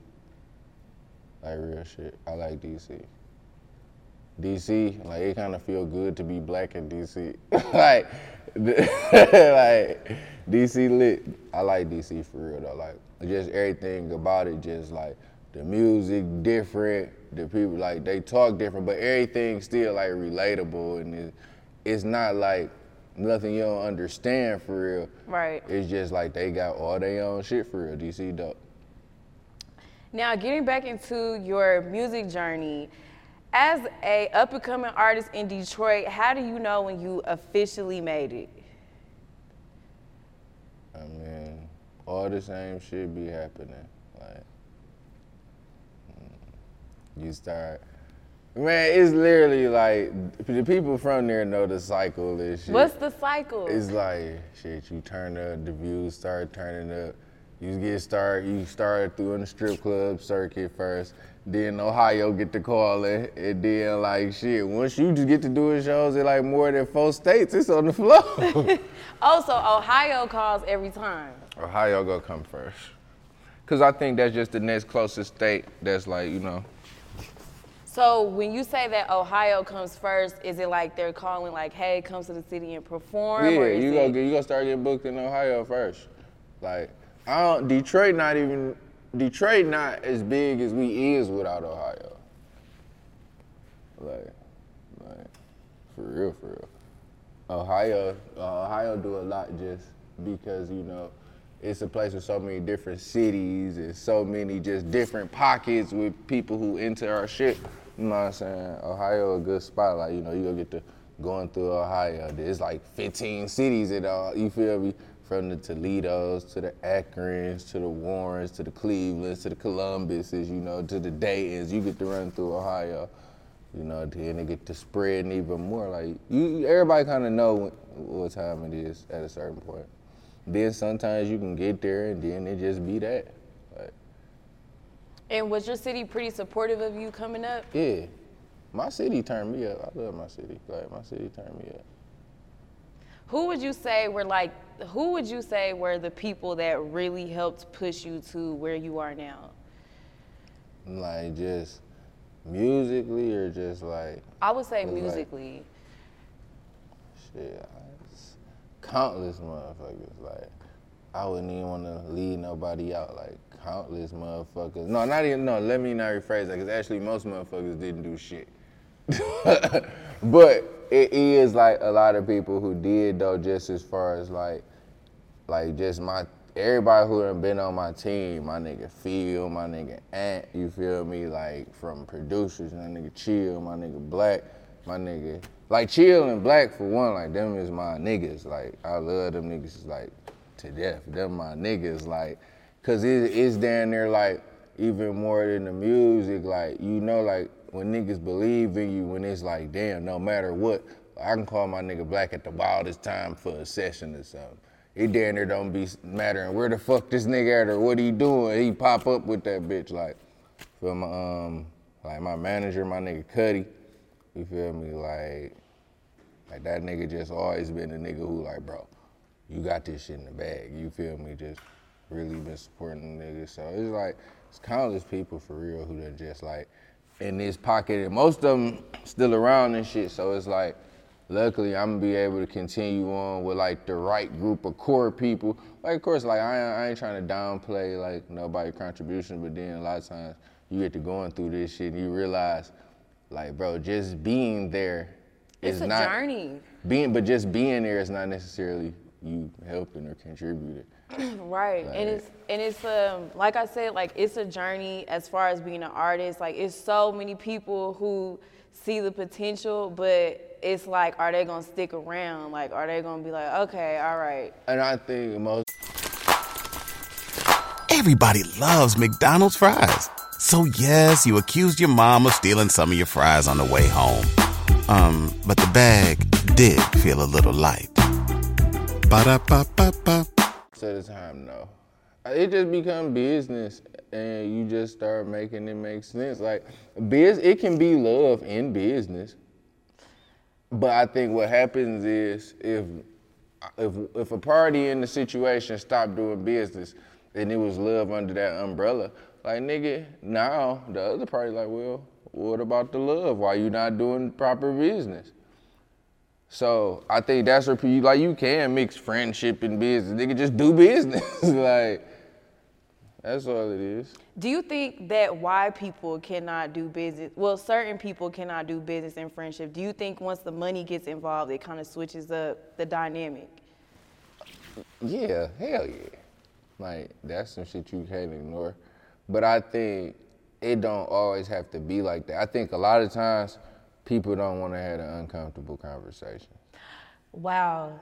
Like real shit. I like DC. DC, like it kind of feel good to be black in DC. like, like DC lit. I like DC for real though. Like just everything about it, just like the music different, the people like they talk different, but everything still like relatable and it, it's not like nothing you don't understand for real. Right. It's just like they got all their own shit for real. DC dope. Now, getting back into your music journey, as a up and coming artist in Detroit, how do you know when you officially made it? I mean, all the same shit be happening. Like, you start, man, it's literally like the people from there know the cycle and shit. What's the cycle? It's like shit. You turn up, the views start turning up. You get started. You started through in the strip club circuit first. Then Ohio get to calling, and then like shit. Once you just get to doing shows in like more than four states, it's on the floor. Oh, so Ohio calls every time. Ohio gonna come first. Cause I think that's just the next closest state that's like, you know, So when you say that Ohio comes first, is it like they're calling like, hey, come to the city and perform? yeah, or is you gonna you gonna start getting booked in Ohio first. Like, I don't Detroit not even Detroit not as big as we is without Ohio. Like, like for real, for real. Ohio, uh, Ohio do a lot just because you know it's a place with so many different cities and so many just different pockets with people who into our shit. You know what I'm saying? Ohio a good spot. Like you know you gonna get to going through Ohio. There's like 15 cities in all. You feel me? From the Toledo's to the Akrons to the Warrens to the Clevelands to the Columbuses, you know, to the Daytons. You get to run through Ohio you know, then it get to spreading even more. Like you, everybody kind of know what time it is at a certain point. Then sometimes you can get there and then it just be that. And was your city pretty supportive of you coming up? yeah. My city turned me up. I love my city. Like my city turned me up. Who would you say were like who would you say were the people that really helped push you to where you are now? Like just musically or just like I would say It's like- musically. shit. countless motherfuckers. Like I wouldn't even want to leave nobody out. Like countless motherfuckers. No, not even. No, let me not rephrase that. Cause actually, most motherfuckers didn't do shit. but it is like a lot of people who did though. Just as far as like, like just my everybody who done been on my team, my nigga Phil, my nigga Ant, you feel me? Like from producers, my nigga Chill, my nigga Black, my nigga like Chill and Black for one, like them is my niggas. Like I love them niggas like to death. Them my niggas, like, cause it, it's down there like even more than the music, like you know, like when niggas believe in you, when it's like, damn, no matter what, I can call my nigga Black at the wildest time for a session or something. It damn there don't be mattering where the fuck this nigga at or what he doing. He pop up with that bitch like, feel my um, like my manager, my nigga Cuddy. You feel me? Like, like that nigga just always been a nigga who like, bro, you got this shit in the bag. You feel me? Just really been supporting the niggas. So it's like it's countless people for real who done just like in this pocket, and most of them still around and shit. So it's like, luckily I'm gonna be able to continue on with like the right group of core people. Like of course, like I ain't, I ain't trying to downplay like nobody contribution, but then a lot of times you get to going through this shit and you realize, like bro, just being there It's is not journey. being, but just being there is not necessarily you helping or contributing. right and it's and it's um like i said like it's a journey as far as being an artist like it's so many people who see the potential but it's like are they gonna stick around like are they gonna be like okay all right And I think most Everybody loves McDonald's fries. So yes, you accused your mom of stealing some of your fries on the way home. Um, but the bag did feel a little light. Ba-da-ba-ba-ba. the time, no. It just become business, and you just start making it make sense. Like biz, it can be love in business, but I think what happens is if if if a party in the situation stopped doing business, and it was love under that umbrella, like nigga, now the other party like, well, what about the love? Why you not doing proper business? So I think that's where you like you can mix friendship and business. They can just do business. like that's all it is. do you think that why people cannot do business well certain people cannot do business and friendship do you think once the money gets involved it kind of switches up the dynamic Yeah, hell yeah. Like that's some shit you can't ignore. But I think it don't always have to be like that. I think a lot of times people don't want to have an uncomfortable conversation. Wow,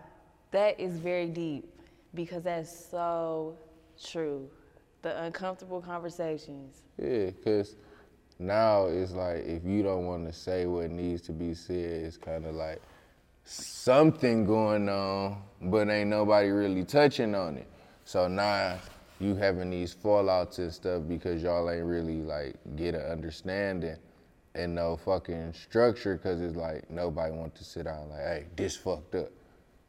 that is very deep because that's so true. The uncomfortable conversations. Yeah, cause now it's like if you don't want to say what needs to be said, it's kind of like something going on, but ain't nobody really touching on it. So now you having these fallouts and stuff because y'all ain't really like get an understanding and no fucking structure because it's like nobody wants to sit down like, hey, this fucked up.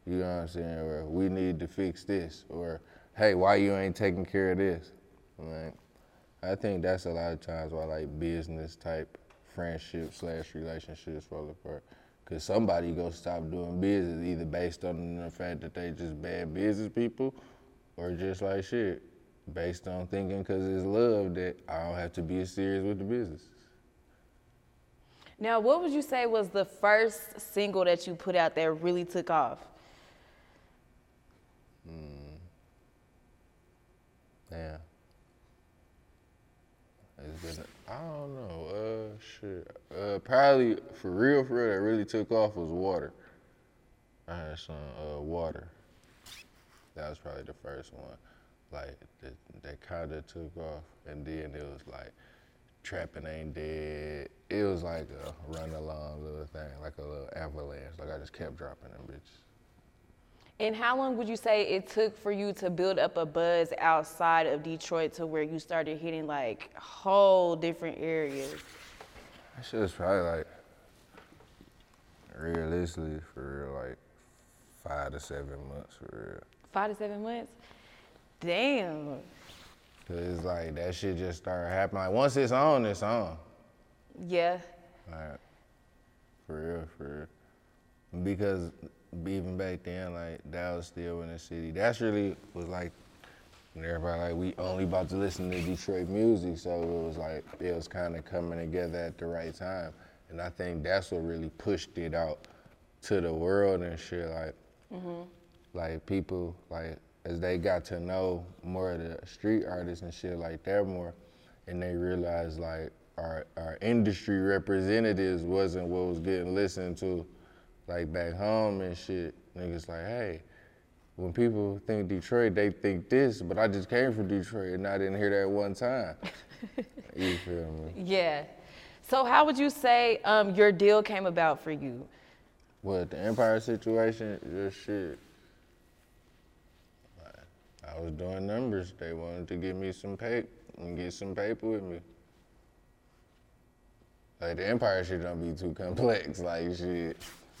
You know what I'm saying? Or we need to fix this. Or hey, why you ain't taking care of this? Like, I think that's a lot of times why like business type friendship slash relationships fall apart. Cause somebody gonna stop doing business either based on the fact that they just bad business people, or just like shit, based on thinking cause it's love that I don't have to be as serious with the business. Now, what would you say was the first single that you put out that really took off? Yeah. It's been, I don't know, uh, shit. Uh, probably, for real, for real, that really took off was Water. I had some, uh, Water. That was probably the first one. Like, that, that kinda took off. And then it was like, Trapping Ain't Dead. It was like a run along little thing, like a little avalanche. Like, I just kept dropping them bitches. And how long would you say it took for you to build up a buzz outside of Detroit to where you started hitting like whole different areas? That shit was probably like, realistically, for real, like five to seven months for real. Five to seven months? Damn. Cause it's like that shit just started happening. Like once it's on, it's on. Yeah. Like for real, for real. Because even back then, like that was still in the city. That's really was like when everybody like we only about to listen to Detroit music, so it was like it was kind of coming together at the right time. And I think that's what really pushed it out to the world and shit. Like, Mhm. like people like as they got to know more of the street artists and shit like that more, and they realized like our our industry representatives wasn't what was getting listened to, like back home and shit. Niggas like, hey, when people think Detroit, they think this, but I just came from Detroit and I didn't hear that one time. you feel me? Yeah. So how would you say um, your deal came about for you? What the Empire situation? Just shit. I was doing numbers. They wanted to give me some paper and get some paper with me. Like the Empire shit don't be too complex. Like shit,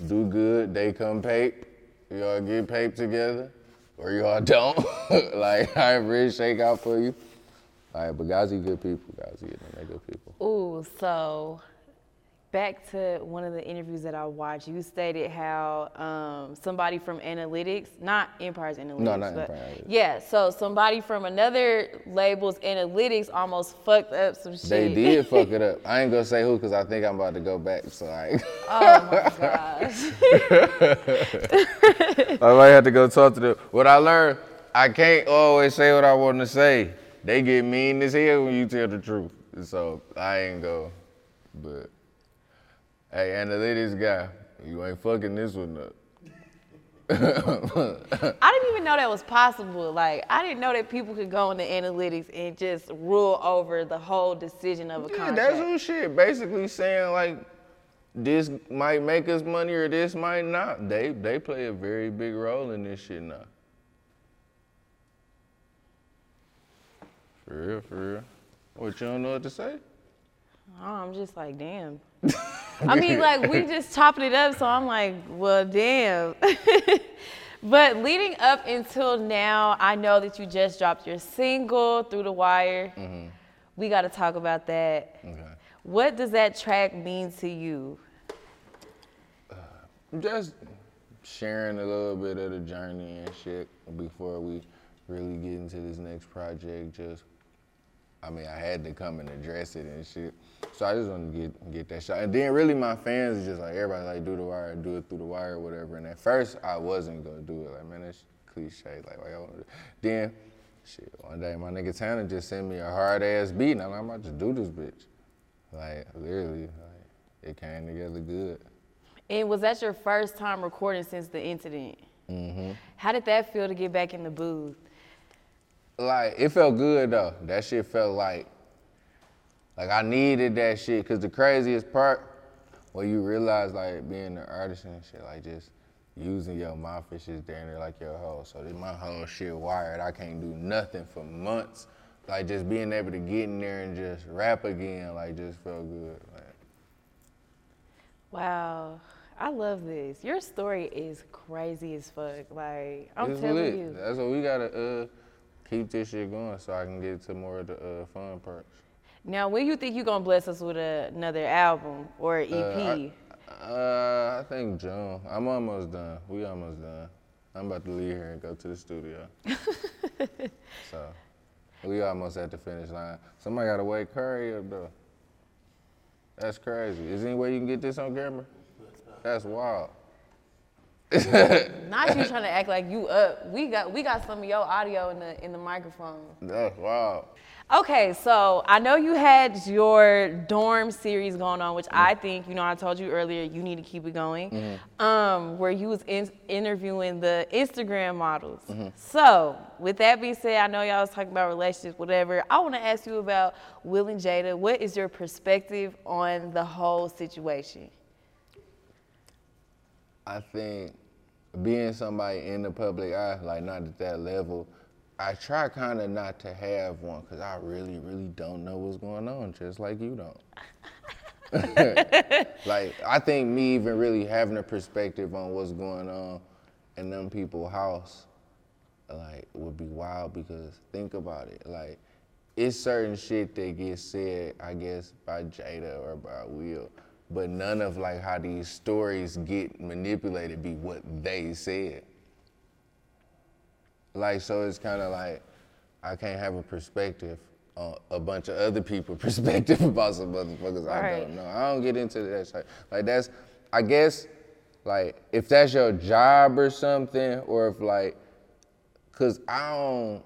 do good, they come pape. Y'all get pape together, or y'all don't. like I really shake out for you. Like, but Ghazi good people. Ghazi and they good people. Ooh, so back to one of the interviews that I watched, you stated how um, somebody from analytics, not Empire's analytics, No, not but Empire, yeah. yeah, so somebody from another label's analytics almost fucked up some shit. They did fuck it up. I ain't gonna say who because I think I'm about to go back. So I. Oh my gosh. I might have to go talk to them. What I learned, I can't always say what I want to say. They get mean as hell when you tell the truth. So I ain't go. But hey, analytics guy, you ain't fucking this one up. I didn't even know that was possible. Like, I didn't know that people could go into analytics and just rule over the whole decision of a Yeah, contract. that's who shit. Basically saying like this might make us money or this might not. They they play a very big role in this shit now. For real, for real. What you don't know what to say? Oh, I'm just like, damn. I mean, like, we just chopping it up, so I'm like, well, damn. but leading up until now, I know that you just dropped your single, Through the Wire. Mm-hmm. We got to talk about that. What does that track mean to you? Just sharing a little bit of the journey and shit before we really get into this next project. Just, I mean, I had to come and address it and shit. So I just wanted to get get that shot. And then really my fans is just like everybody like do the wire, do it through the wire or whatever. And at first I wasn't gonna do it. Like man, that's cliche. Like why y'all wanna do Then, shit, one day my nigga Tanner just sent me a hard ass beat, and I'm like, I'm about to do this bitch. Like literally, like it came together good. And was that your first time recording since the incident? Mm-hmm. How did that feel to get back in the booth? like it felt good though. That shit felt like like I needed that shit. Cause the craziest part, when you realize like being an artist and shit, like just using your mouth is just damn near like your whole. So then my whole shit wired. I can't do nothing for months. Like just being able to get in there and just rap again, like just felt good. Like, Wow. I love this. Your story is crazy as fuck. Like, I'm it's telling lit. you. That's what we gotta uh keep this shit going so I can get to more of the uh, fun parts. Now, when you think you're gonna bless us with another album or E Uh, EP? I, uh, I think June. I'm almost done. We almost done. I'm about to leave here and go to the studio. so we almost at the finish line. Somebody gotta wake Curry up though. That's crazy. Is there any way you can get this on camera? That's wild. Not you trying to act like you up. We got we got some of your audio in the in the microphone. That's wild. Okay, so I know you had your dorm series going on, which I think, you know, I told you earlier, you need to keep it going. Mm-hmm. Um, where you was in, interviewing the Instagram models. Mm-hmm. So, with that being said, I know y'all was talking about relationships, whatever. I want to ask you about Will and Jada. What is your perspective on the whole situation? I think being somebody in the public eye, like not at that level, I try kind of not to have one because I really, really don't know what's going on, just like you don't. like I think me even really having a perspective on what's going on in them people's house, like would be wild because think about it, like it's certain shit that gets said, I guess, by Jada or by Will, but none of like how these stories get manipulated be what they said. Like so, it's kind of like I can't have a perspective on a bunch of other people perspective about some motherfuckers I don't know. I don't get into that shit. Like that's, I guess, like if that's your job or something, or if like, cause I don't.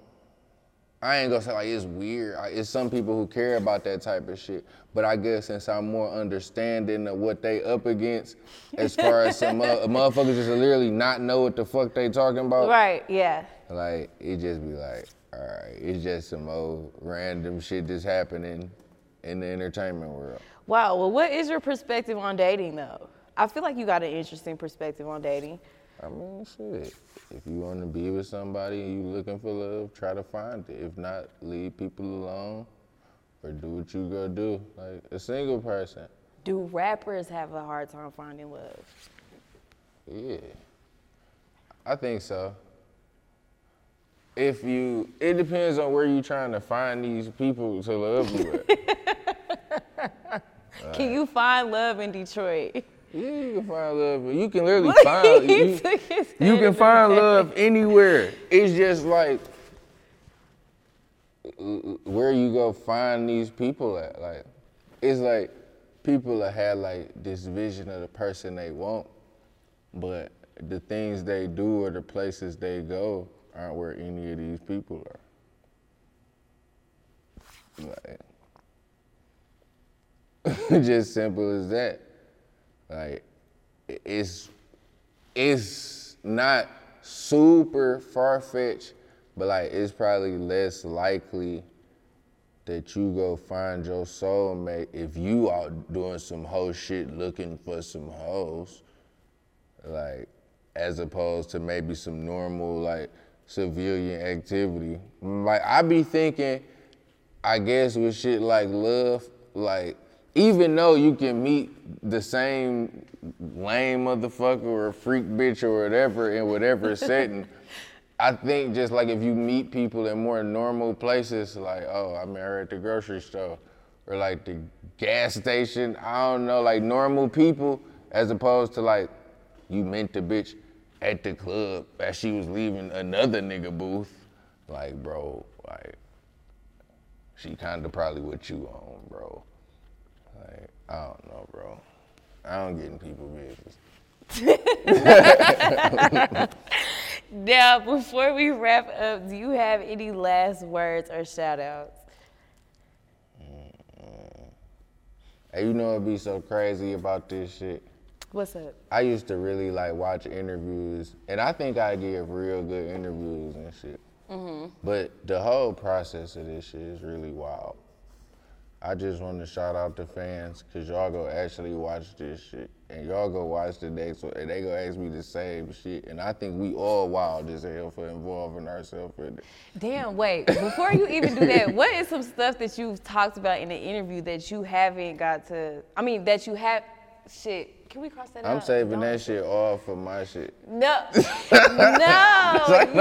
I ain't gonna say like it's weird. It's some people who care about that type of shit. But I guess since I'm more understanding of what they up against, as far as some uh, motherfuckers just literally not know what the fuck they talking about. Right, yeah. Like it just be like, all right, it's just some old random shit that's happening in the entertainment world. Wow. Well, what is your perspective on dating, though? I feel like you got an interesting perspective on dating. I mean, shit. If you want to be with somebody and you looking for love, try to find it. If not, leave people alone or do what you go do. Like a single person. Do rappers have a hard time finding love? Yeah. I think so. If you, it depends on where you're trying to find these people to love you at. Can you find love in Detroit? Yeah, you can find love. You can literally find you, you can find love anywhere. It's just like where you go find these people at. Like it's like people that have like this vision of the person they want, but the things they do or the places they go aren't where any of these people are. Like just simple as that. Like it's it's not super far fetched, but like it's probably less likely that you go find your soulmate if you out doing some hoe shit looking for some hoes. Like as opposed to maybe some normal like civilian activity. Like I be thinking, I guess with shit like love, like even though you can meet the same lame motherfucker or freak bitch or whatever in whatever setting, I think just like if you meet people in more normal places, like oh I met her at the grocery store or like the gas station, I don't know, like normal people, as opposed to like you met the bitch at the club as she was leaving another nigga booth. Like, bro, like, she kinda probably what you on, bro. Like, I don't know, bro. I don't get in people business. Now, before we wrap up, do you have any last words or shout outs? And you know what'd be so crazy about this shit? What's up? I used to really like watch interviews, and I think I give real good interviews and shit. Mm-hmm. But the whole process of this shit is really wild. I just want to shout out the fans, cause y'all go actually watch this shit, and y'all go watch the next one, and they go ask me the same shit, and I think we all wild as hell for involving ourselves in it. Damn, wait. Before you even do that, what is some stuff that you've talked about in the interview that you haven't got to? I mean, that you have. Shit, can we cross that I'm out? saving that shit all for my shit. No, no.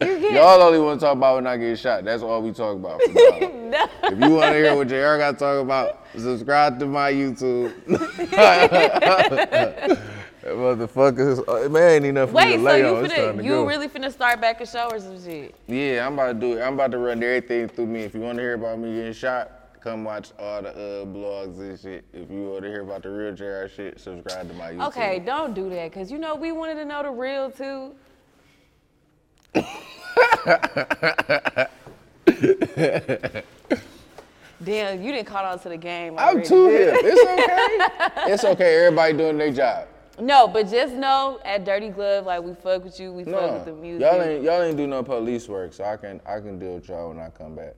You, you Y'all only want to talk about when I get shot. That's all we talk about. From now on. no. If you want to hear what JR got to talk about, subscribe to my YouTube. Motherfuckers, uh, man, ain't enough for me Wait, to so lay you on. It's time finna, to you go. really finna start back a show or some shit? Yeah, I'm about to do it. I'm about to run everything through me. If you want to hear about me getting shot, come watch all the uh, blogs and shit. If you want to hear about the real JR shit, subscribe to my YouTube. Okay, don't do that, cause you know we wanted to know the real too. Damn, you didn't caught on to the game. I'm too hip. It's okay. it's okay. Everybody doing their job. No, but just know at Dirty Glove, like we fuck with you, we fuck with the music. y'all ain't y'all ain't do no police work, so I can I can deal with y'all when I come back.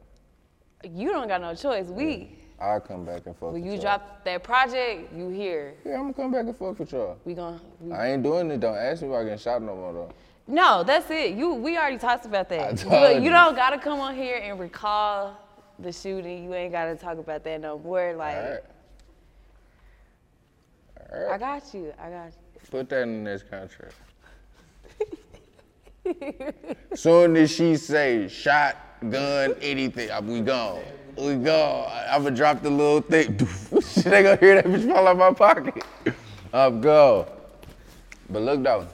You don't got no choice. We I'll come back and fuck When with you When y'all. drop that project, you here. Yeah, I'm gonna come back and fuck with y'all. We gon' we, I ain't doing it. Don't ask me if I get shot no more though. No, that's it. You we already talked about that. told Look, you you. don't gotta come on here and recall the shooting. You ain't gotta talk about that no more. Like Alright. I got you. I got you. Put that in this contract. Soon as she say shot, gun, anything, uh, we gone. We gone. I'm gonna drop the little thing. ain't gonna hear that bitch fall out my pocket. I'm gone. But look though,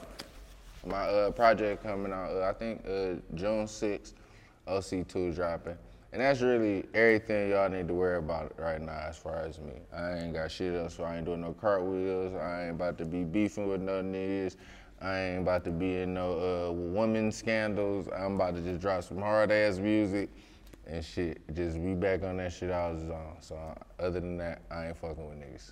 my uh, project coming out. Uh, I think uh, June 6th. OC2 dropping. And that's really everything y'all need to worry about right now as far as me. I ain't got shit else, so I ain't doing no cartwheels. I ain't about to be beefing with no niggas. I ain't about to be in no uh, woman scandals. I'm about to just drop some hard ass music and shit. Just be back on that shit I was on. So other than that, I ain't fucking with niggas.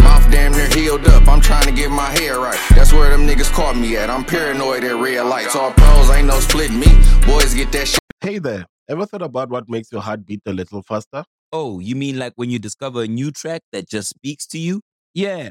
Mouth damn near healed up. I'm trying to get my hair right. That's where them niggas caught me at. I'm paranoid at red lights. All pros ain't no splitting me. Boys get that shit. Hey there, ever thought about what makes your heart beat a little faster? Oh, you mean like when you discover a new track that just speaks to you? Yeah,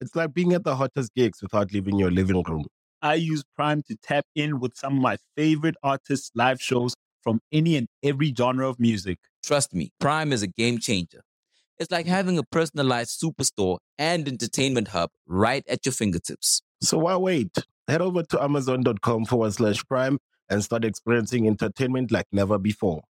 It's like being at the hottest gigs without leaving your living room. I use Prime to tap in with some of my favorite artists' live shows from any and every genre of music. Trust me, Prime is a game changer. It's like mm. having a personalized superstore and entertainment hub right at your fingertips. So why wait? Head over to amazon.com forward slash prime and start experiencing entertainment like never before.